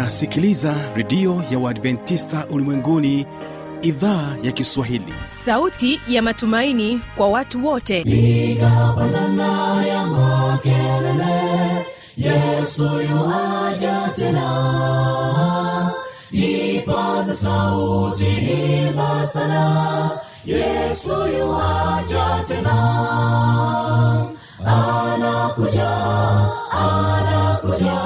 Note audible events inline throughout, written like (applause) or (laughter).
unasikiliza redio ya uadventista ulimwenguni idhaa ya kiswahili. Sauti ya matumaini kwa watu wote. Igapanana ya makelele yesu yuaja tena. Ipaza sauti imba sana yesu yuaja tena. Anakuja anakuja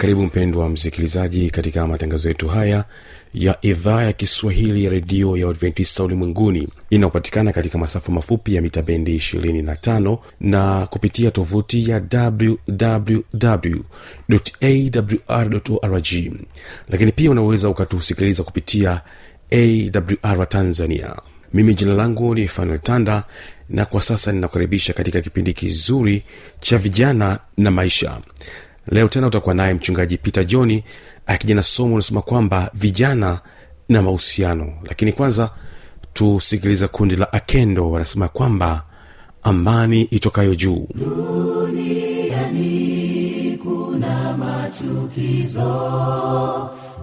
karibu mpendwa msikilizaji katika matangazo yetu haya ya idhaa ya kiswahili ya redio ya adventista ulimwenguni. Inayopatikana katika masafa mafupi ya mita bendi 25 na kupitia tovuti ya wwwawr lakini pia unaweza ukatusikiliza kupitia awr tanzania. Mimi jina langu ni fanuel tanda na kwa sasa ninakukaribisha katika kipindi kizuri cha vijana na maisha leo tena utakuwa naye mchungaji peter johni akija na somo unasema kwamba vijana na mahusiano. Lakini kwanza tusikiliza kundi la akendo wanasema kwamba amani itokayo juu. Duniani kuna machukizo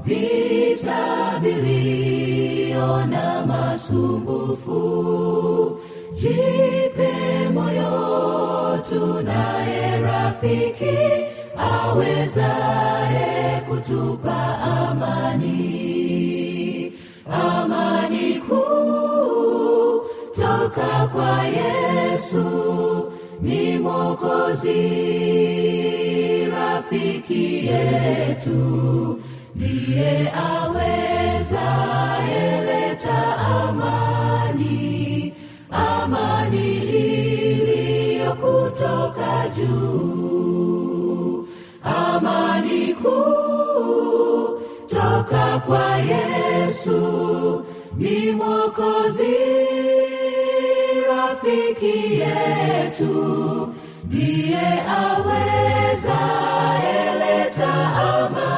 vita vilio na masumbufu. Jipe moyo tunaye rafiki awezaye kutupa amani. Amani kuu toka kwa yesu ni mwokozi rafiki yetu. Ndiye awezaye leta amani. Amani iliyo kutoka juu amani kuu toka kwa yesu ni mwokozi rafiki yetu ndiye aweza eleta amani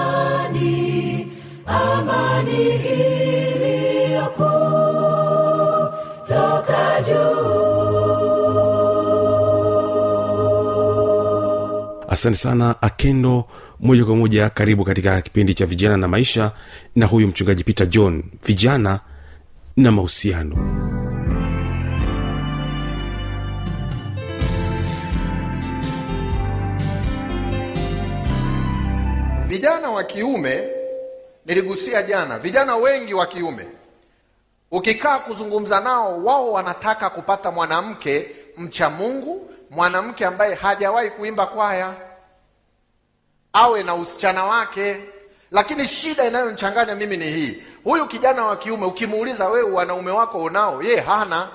asante sana akendo moja kwa moja karibu katika kipindi cha vijana na maisha na huyu mchungaji peter john vijana na mahusiano. Vijana wa kiume niligusia jana vijana wengi wa kiume ukikaa kuzungumza nao wao wanataka kupata mwanamke mcha mungu mwanamke ambaye hajawahi kuimba kwaya awe na usichana wake. Lakini shida inayonichanganya mimi ni hii. Huyu kijana wa kiume ukimuuliza wewe wanaume wako unao ye hana.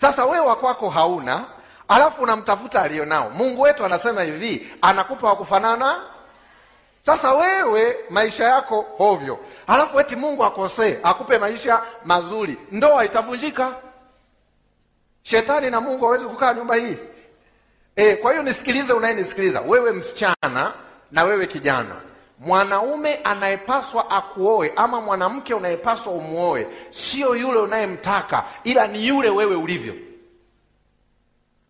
Sasa wewe wakwako hauna alafu unamtafuta alionao mungu wetu anasema hivi anakupa wakufanana sasa wewe maisha yako hovyo alafu eti mungu akosee akupe maisha mazuri. Ndoa itavunjika. Shetani na mungu hawezi kukaa nyumba hii e, kwa hiyo nisikilize unayenisikiliza. Wewe msichana na wewe kijana mwanaume anayepaswa akuoe ama mwanamke unayepaswa umuoe sio yule unayemtaka ila ni yule wewe ulivyo.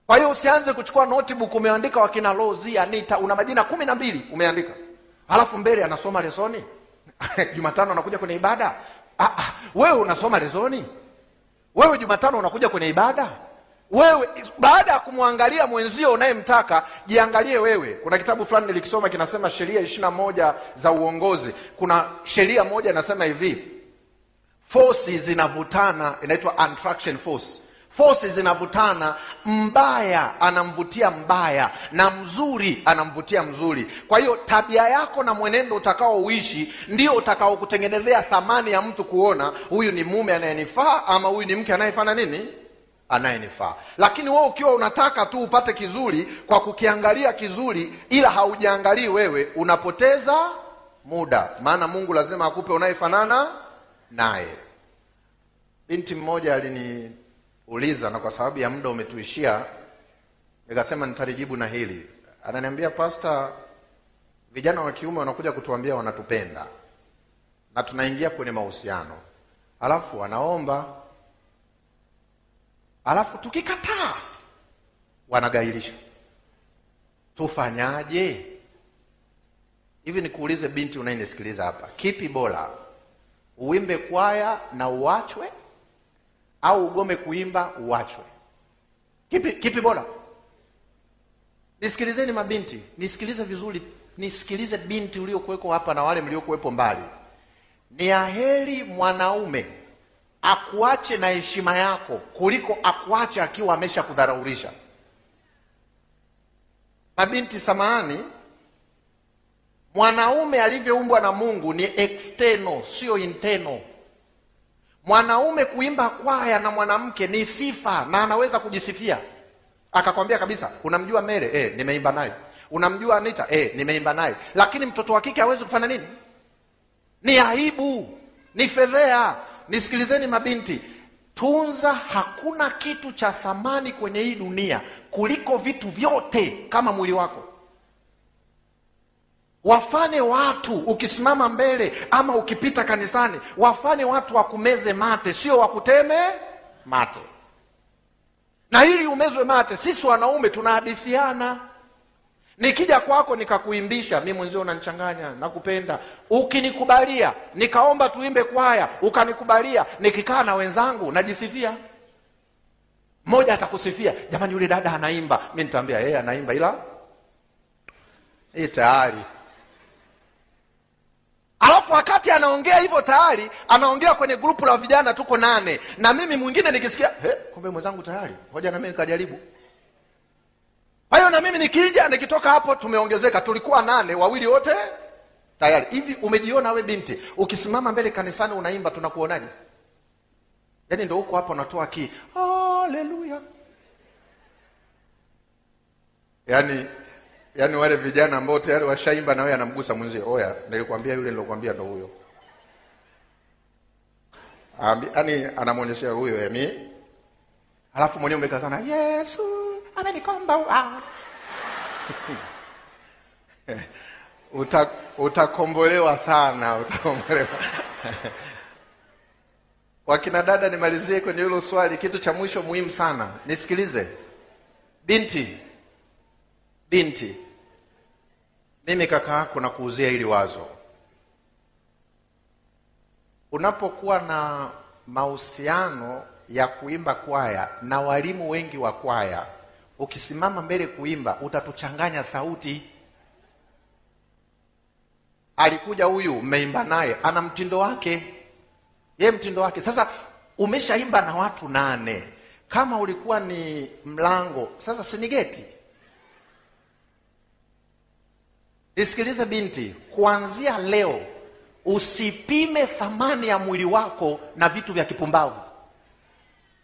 Kwa hiyo usianze kuchukua notebook umeandika wakina Rozi, anita una majina kumi na mbili umeandika. Halafu mbele anasoma lesoni. (laughs) Jumatano anakuja kwenye ibada? Ah, ah, wewe unasoma lesoni? Wewe jumatano unakuja kwenye ibada wewe baada ya kumwangalia mwenzio unayemtaka jiangalie wewe. Kuna kitabu fulani nilikisoma kinasema sheria ishirina moja za uongozi. Kuna sheria moja inasema hivi fosi zinavutana inaitwa attraction force. Fosi zinavutana mbaya anamvutia mbaya na mzuri anamvutia mzuri. Kwa hiyo tabia yako na mwenendo utakaouishi ndio utakaokutengenezea thamani ya mtu kuona huyu ni mume anayenifaa ama huyu ni mke anayefanya nini anayenifaa. Lakini wewe ukiwa unataka tu upate kizuri kwa kukiangalia kizuri ila haujaangalii wewe unapoteza muda. Maana mungu lazima akupe unayefanana naye. Binti mmoja aliniuliza na kwa sababu ya muda umetuishia nikasema nitalijibu na hili. Ananiambia pasta vijana wa kiume wanakuja kutuambia wanatupenda na tunaingia kwenye mahusiano. Alafu wanaomba alafu tukikataa wanagailisha. tufanyaje? Hivi nikuulize binti unayenisikiliza hapa kipi bora? Uimbe kwaya na uachwe au ugome kuimba uachwe kipi, kipi bora? Nisikilizeni mabinti nisikilize vizuri nisikilize binti uliokuweko hapa na wale mliokuwepo mbali. Ni aheri mwanaume akuache na heshima yako kuliko akuache akiwa amesha kudharaulisha mabinti samahani mwanaume alivyoumbwa na mungu ni external sio internal. Mwanaume kuimba kwaya na mwanamke ni sifa na anaweza kujisifia. Akakwambia kabisa unamjua mere eh, nimeimba naye. Unamjua anita? Eh, nimeimba naye. Lakini mtoto wa kike hawezi kufanya nini? Ni aibu ni fedhea nisikilizeni mabinti tunza hakuna kitu cha thamani kwenye hii dunia kuliko vitu vyote kama mwili wako. Wafanye watu ukisimama mbele ama ukipita kanisani wafanye watu wakumeze mate sio wakuteme mate. Na ili umezwe mate sisi wanaume tunahadisiana nikija kwako nikakuimbisha mi mwenzio unanichanganya nakupenda. Ukinikubalia nikaomba tuimbe kwaya ukanikubalia nikikaa na wenzangu najisifia. Mmoja atakusifia jamani yule dada anaimba. Mi nitaambia yeye anaimba ila hii tayari. Alafu wakati anaongea hivyo tayari anaongea kwenye grupu la vijana tuko nane. Na mimi mwingine nikisikia kumbe mwenzangu tayari. Hoja nami nikajaribu kwa hiyo na mimi nikija nikitoka hapo tumeongezeka. Tulikuwa nane wawili wote tayari. Hivi umejiona we binti? Ukisimama mbele kanisani unaimba tunakuonaje? Yaani ndo huko hapo unatoa ki haleluya yaani yaani wale vijana ambao tayari washaimba na wewe anamgusa mwenzie oya nilikwambia yule nilokwambia ndo huyo. Yaani anamwonyeshea huyo yami alafu mwenyewe umekazana yesu (laughs) Uta, utakombolewa sana utakombolewa. (laughs) Wakina dada nimalizie kwenye hilo swali. Kitu cha mwisho muhimu sana nisikilize. Binti binti. Mimi kaka yako nakuuzia hili wazo. Unapokuwa na mahusiano ya kuimba kwaya na walimu wengi wa kwaya ukisimama mbele kuimba utatuchanganya sauti. Alikuja huyu mmeimba naye ana mtindo wake. Ye mtindo wake. Sasa umeshaimba na watu nane. Kama ulikuwa ni mlango sasa sinigeti nisikilize binti kuanzia leo usipime thamani ya mwili wako na vitu vya kipumbavu.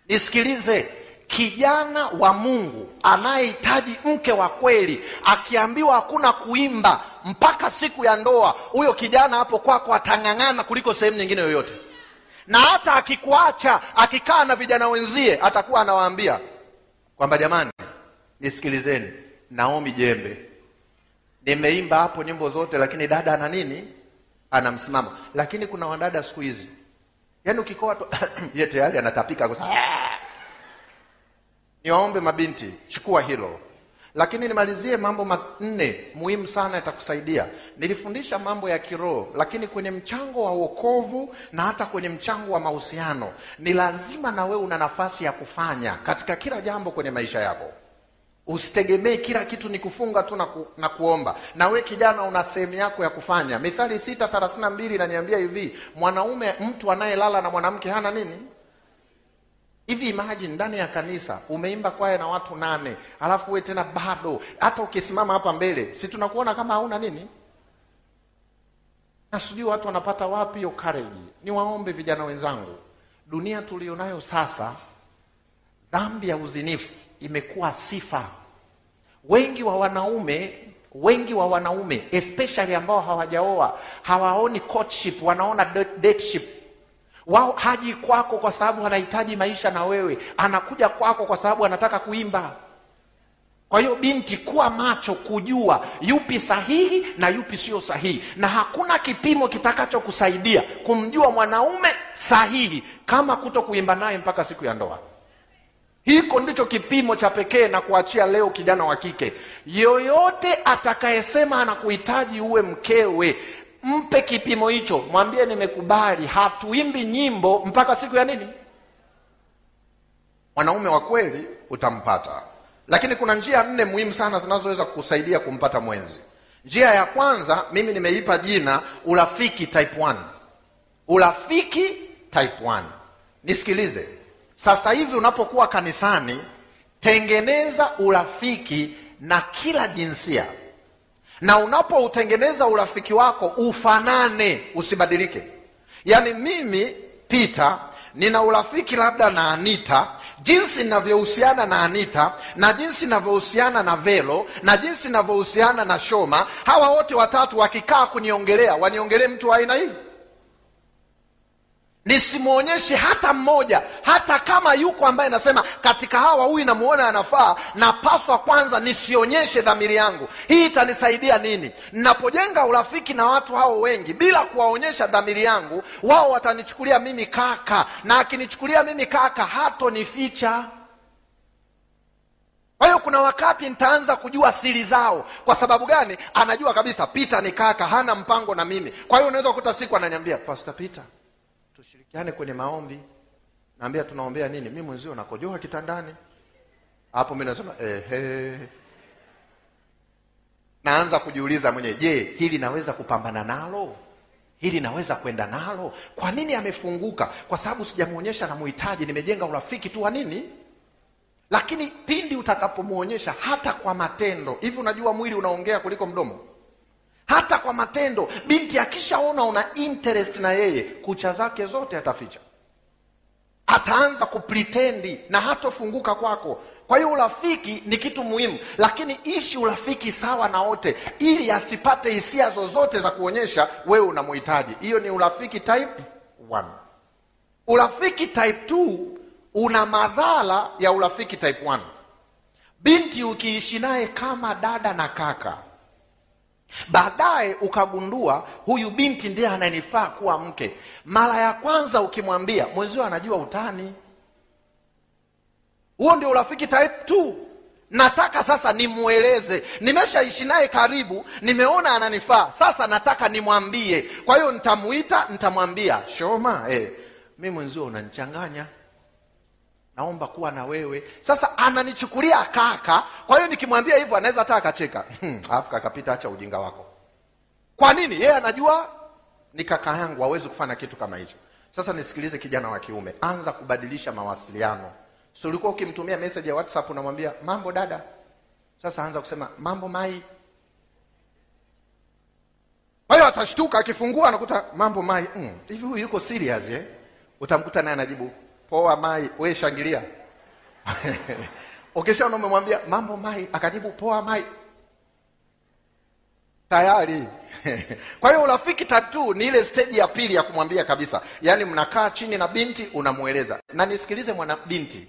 Nisikilize kijana wa mungu anayehitaji mke wa kweli akiambiwa hakuna kuimba mpaka siku ya ndoa huyo kijana hapo kwako atang'ang'ana kuliko sehemu nyingine yoyote. Na hata akikuacha akikaa na vijana wenzie atakuwa anawaambia kwamba jamani nisikilizeni naomi jembe. Nimeimba hapo nyimbo zote lakini dada ana nini? Ana msimamo. Lakini kuna wadada siku hizi. Yaani ukikoa tu (coughs) yeye tayari anatapika kwa sababu- niwaombe mabinti chukua hilo. Lakini nimalizie mambo manne muhimu sana yatakusaidia. Nilifundisha mambo ya kiroho lakini kwenye mchango wa wokovu na hata kwenye mchango wa mahusiano ni lazima na wewe una nafasi ya kufanya katika kila jambo kwenye maisha yako. Usitegemee kila kitu ni kufunga tu na, ku, na kuomba. Na we kijana una sehemu yako ya kufanya. Mithali sita thelathini na mbili inaniambia hivi mwanaume mtu anayelala na mwanamke hana nini hivi imagine ndani ya kanisa umeimba kwaya na watu nane alafu we tena bado hata ukisimama hapa mbele si tunakuona kama hauna nini? Na sijui watu wanapata wapi hiyo courage. Niwaombe vijana wenzangu dunia tulionayo sasa dhambi ya uzinifu imekuwa sifa. Wengi wa wanaume wengi wa wanaume especially ambao hawajaoa hawaoni courtship wanaona date- dateship wao haji kwako kwa sababu anahitaji maisha na wewe. Anakuja kwako kwa sababu anataka kuimba. Kwa hiyo binti kuwa macho kujua yupi sahihi na yupi sio sahihi. Na hakuna kipimo kitakachokusaidia kumjua mwanaume sahihi kama kuto kuimba naye mpaka siku ya ndoa. Hiko ndicho kipimo cha pekee na kuachia leo kijana wa kike. Yoyote atakayesema anakuhitaji uwe mkewe mpe kipimo hicho mwambie nimekubali hatuimbi nyimbo mpaka siku ya nini? Mwanaume wa kweli utampata. Lakini kuna njia nne muhimu sana zinazoweza kukusaidia kumpata mwenzi. Njia ya kwanza mimi nimeipa jina urafiki type 1 urafiki type 1 nisikilize. Sasa hivi unapokuwa kanisani tengeneza urafiki na kila jinsia na unapoutengeneza urafiki wako ufanane usibadilike. Yaani mimi Peter nina urafiki labda na Anita jinsi ninavyohusiana na Anita na jinsi ninavyohusiana na Velo na jinsi ninavyohusiana na Shoma, hawa wote watatu wakikaa kuniongelea, waniongelee mtu wa aina hii nisimwonyeshe hata mmoja, hata kama yuko ambaye nasema katika hawa huyu namuona anafaa, napaswa kwanza nisionyeshe dhamiri yangu. Hii itanisaidia nini? Ninapojenga urafiki na watu hao wengi bila kuwaonyesha dhamiri yangu, wao watanichukulia mimi kaka, na akinichukulia mimi kaka hatonificha. Kwa hiyo kuna wakati nitaanza kujua siri zao. Kwa sababu gani? Anajua kabisa Pita ni kaka, hana mpango na mimi. Kwa hiyo unaweza kukuta siku ananiambia Pastor Peter, tushirikiane kwenye maombi. Naambia tunaombea nini? Mimi mwenzio nakojoa kitandani. Hapo mimi nasema ehe. Naanza kujiuliza mwenyewe, je, hili naweza kupambana nalo? Hili naweza kwenda nalo? Kwa nini amefunguka? Kwa sababu sijamuonyesha namhitaji, nimejenga urafiki tu wa nini? Lakini pindi utakapomwonyesha hata kwa matendo, hivi unajua mwili unaongea kuliko mdomo hata kwa matendo. Binti akishaona una interest na yeye, kucha zake zote ataficha, ataanza kupritendi na hatofunguka kwako. Kwa hiyo urafiki ni kitu muhimu, lakini ishi urafiki sawa na wote, ili asipate hisia zozote za kuonyesha wewe unamhitaji. Hiyo ni urafiki type 1. Urafiki type 2 una madhara ya urafiki type 1. Binti ukiishi naye kama dada na kaka baadaye ukagundua huyu binti ndiye ananifaa kuwa mke. Mara ya kwanza ukimwambia mwenzio, anajua utani. Huo ndio urafiki type tu Nataka sasa nimweleze, nimeshaishi naye karibu, nimeona ananifaa, sasa nataka nimwambie. Kwa hiyo nitamuita, nitamwambia Shoma, eh, mi mwenzio unanichanganya naomba kuwa na wewe. Sasa ananichukulia kaka, kwa hiyo nikimwambia hivyo anaweza hata akacheka, (laughs) alafu kakapita, acha ujinga wako. Kwa nini? Yeye anajua ni kaka yangu, hawezi kufanya kitu kama hicho. Sasa nisikilize, kijana wa kiume, anza kubadilisha mawasiliano. So ulikuwa ukimtumia message ya WhatsApp unamwambia mambo dada, sasa anza kusema mambo mai. Kwa hiyo atashtuka, akifungua anakuta mambo mai. Mm, huyu yuko serious eh? Utamkuta naye anajibu poa mai, we shangilia. (laughs) Ukishaona umemwambia mambo mai, akajibu poa mai, tayari (laughs) kwa hiyo urafiki tatu ni ile steji ya pili ya kumwambia kabisa, yaani mnakaa chini na binti unamweleza. Na nisikilize mwana binti,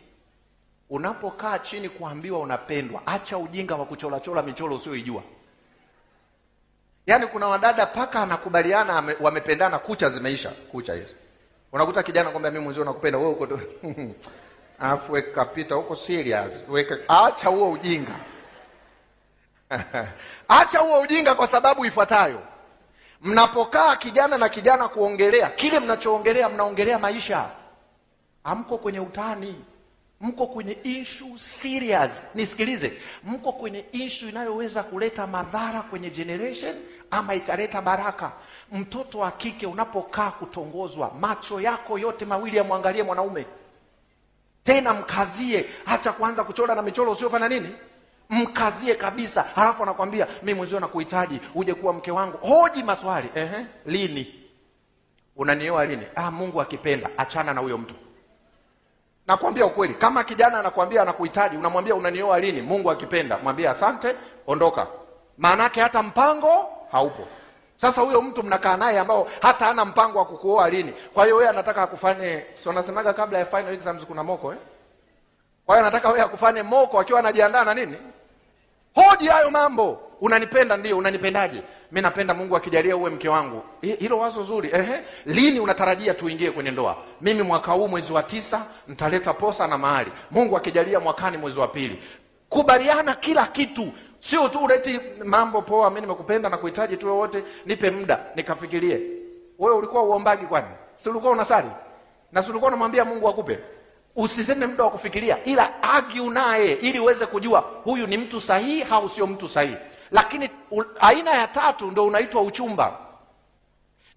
unapokaa chini kuambiwa unapendwa, acha ujinga wa kucholachola michoro usioijua. Yaani kuna wadada paka anakubaliana wamependana, kucha zimeisha, kucha hizo unakuta kijana kwamba mimi mwenzio nakupenda wewe uko (laughs) alafu weka pita huko serious weka acha huo ujinga. (laughs) Acha huo ujinga kwa sababu ifuatayo. Mnapokaa kijana na kijana kuongelea kile mnachoongelea mnaongelea maisha. Amko kwenye utani mko kwenye issue serious. Nisikilize. Mko kwenye issue inayoweza kuleta madhara kwenye generation ama ikaleta baraka. Mtoto wa kike unapokaa kutongozwa macho yako yote mawili yamwangalie mwanaume. Tena mkazie hacha kuanza kuchora na michoro usiofanya nini? Mkazie kabisa. Halafu anakwambia mi mwenzio nakuhitaji uje kuwa mke wangu. Hoji maswali. Ehe, lini? Unanioa lini? Ah, mungu akipenda achana na huyo mtu nakwambia ukweli kama kijana anakwambia anakuhitaji unamwambia unanioa lini? Mungu akipenda mwambie asante ondoka. Maanake hata mpango haupo. Sasa huyo mtu mnakaa naye ambao hata hana mpango wa kukuoa lini? Kwa hiyo wewe anataka akufanye si wanasemaga kabla ya final exams kuna moko eh? kwa hiyo anataka wewe akufanye moko akiwa anajiandaa na nini? Hoji hayo mambo. Unanipenda ndio unanipendaje mi napenda mungu akijalia uwe mke wangu. Hilo wazo zuri. Ehe. lini unatarajia tuingie kwenye ndoa? Mimi mwaka huu mwezi wa tisa ntaleta posa na mahali. Mungu akijalia mwakani mwezi wa pili. Kubaliana kila kitu. Sio tu uleti mambo poa mi nimekupenda na kuhitaji tu wote nipe muda nikafikirie. Wewe ulikuwa uombaji kwani? Si ulikuwa unasali? Na si ulikuwa unamwambia mungu akupe? Usiseme muda wa kufikiria ila argue naye ili uweze kujua huyu ni mtu sahihi au sio mtu sahihi lakini u, aina ya tatu ndo unaitwa uchumba.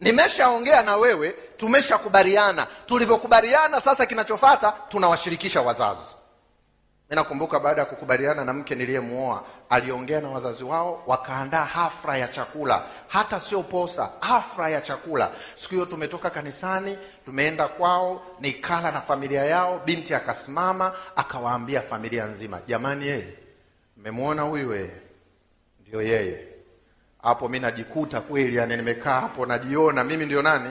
Nimeshaongea na wewe tumeshakubaliana. Tulivyokubaliana sasa kinachofata tunawashirikisha wazazi. Mi nakumbuka baada ya kukubaliana na mke niliyemuoa aliongea na wazazi wao wakaandaa hafra ya chakula. Hata sio posa hafra ya chakula. Siku hiyo tumetoka kanisani tumeenda kwao nikala na familia yao binti akasimama akawaambia familia nzima jamani yeye mmemwona huyu yeye ndio yeye. Hapo mi najikuta kweli yani nimekaa hapo najiona mimi ndio nani?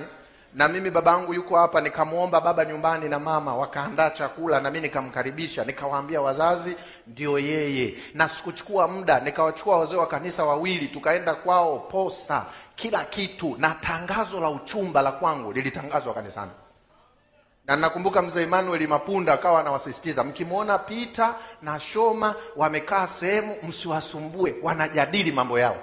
Na mimi babangu yuko hapa nikamwomba baba nyumbani na mama wakaandaa chakula na mi nikamkaribisha nikawaambia wazazi ndio yeye. Na sikuchukua muda nikawachukua wazee wa kanisa wawili tukaenda kwao posa kila kitu. Na tangazo la uchumba la kwangu lilitangazwa kanisani na nakumbuka mzee Emmanuel Mapunda akawa anawasisitiza mkimwona Pita na Shoma wamekaa sehemu msiwasumbue wanajadili mambo yao.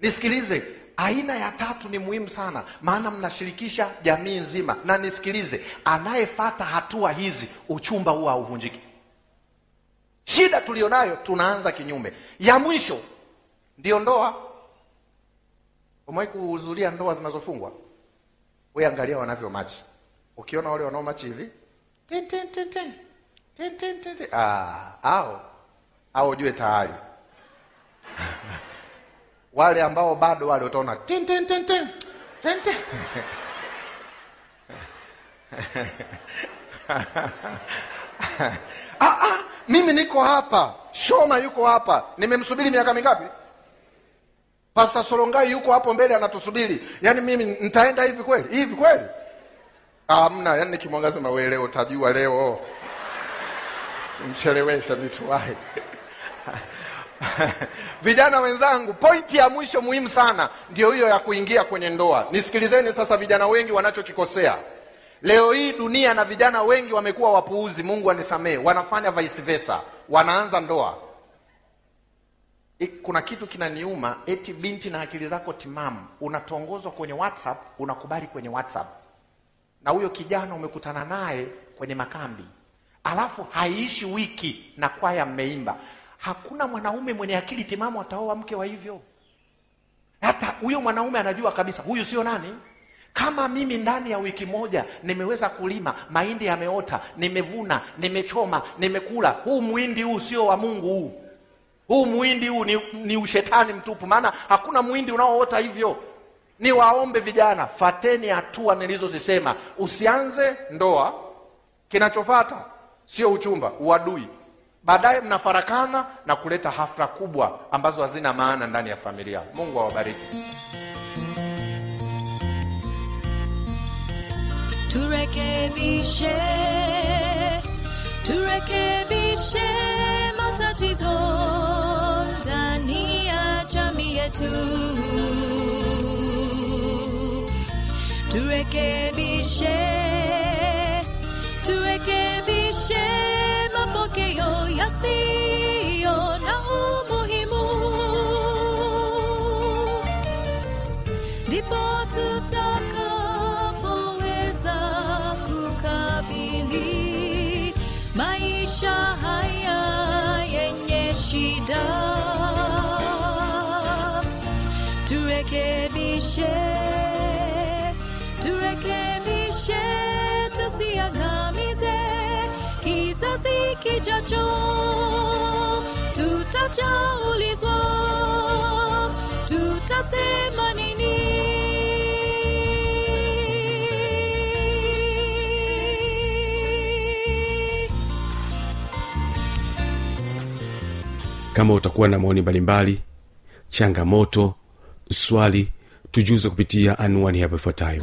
Nisikilize aina ya tatu ni muhimu sana maana mnashirikisha jamii nzima. Na nisikilize anayefata hatua hizi uchumba huwa hauvunjiki. Shida tulionayo tunaanza kinyume. Ya mwisho ndiyo ndoa. Umewahi kuhudhuria ndoa zinazofungwa? We angalia wanavyo machi ukiona wale wanaomachi hivi tin. Ah, au au ujue tayari wale ambao bado wale utaona ah, ah, mimi niko hapa shoma yuko hapa nimemsubiri miaka mingapi pasta sorongai yuko hapo mbele anatusubiri yaani mimi nitaenda hivi kweli hivi kweli amna Yani nikimwangaza mawe leo utajua leo. Mchelewesha mituwai (laughs) vijana wenzangu pointi ya mwisho muhimu sana ndio hiyo ya kuingia kwenye ndoa. Nisikilizeni sasa vijana wengi wanachokikosea. Leo hii dunia na vijana wengi wamekuwa wapuuzi mungu anisamee wanafanya vice versa. Wanaanza ndoa. Kuna kitu kinaniuma eti binti na akili zako timamu unatongozwa kwenye whatsapp unakubali kwenye whatsapp na huyo kijana umekutana naye kwenye makambi. Alafu haiishi wiki na kwaya mmeimba. Hakuna mwanaume mwenye akili timamu ataoa mke wa hivyo. Hata huyo mwanaume anajua kabisa huyu sio nani? Kama mimi ndani ya wiki moja nimeweza kulima mahindi yameota nimevuna nimechoma nimekula huu mwindi huu sio wa mungu huu. Huu mwindi huu ni, ni ushetani mtupu maana hakuna mwindi unaoota hivyo ni waombe vijana fateni hatua nilizozisema. Usianze ndoa. Kinachofata sio uchumba uadui. Baadaye mnafarakana na kuleta hafla kubwa ambazo hazina maana ndani ya familia. Mungu awabariki. Turekebishe turekebishe matatizo ndani ya jamii yetu turekebishe turekebishe mapokeo yasiyo na umuhimu. Ndipo tutakapoweza kukabili maisha haya yenye shida. Turekebishe kijacho tutachaulizwa tutasema nini? Kama utakuwa na maoni mbalimbali changamoto swali tujuze kupitia anwani hapo ifuatayo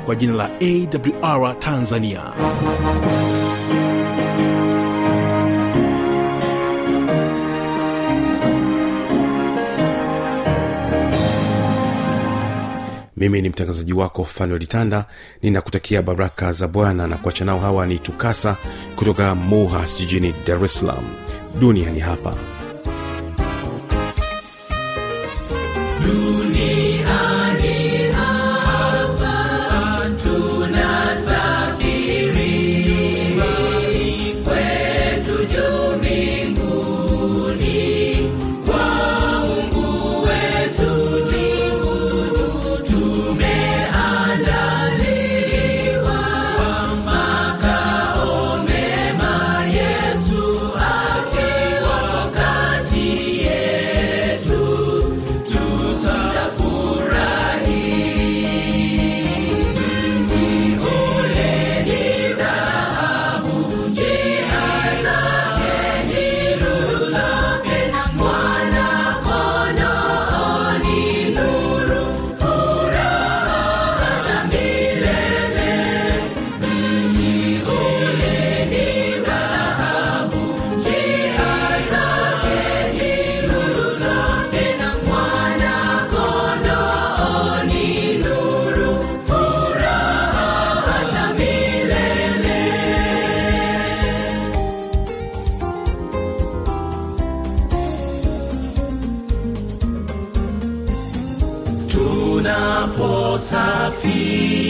kwa jina la awr tanzania. Mimi ni mtangazaji wako fanuel tanda ninakutakia baraka za bwana na kuacha nao hawa ni tukasa kutoka muhas jijini dar es salaam. Duniani hapa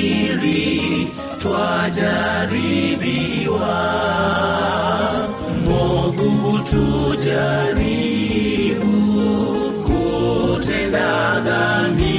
tunaposafiri twajaribiwa. Movu tujaribu kutenda dhambi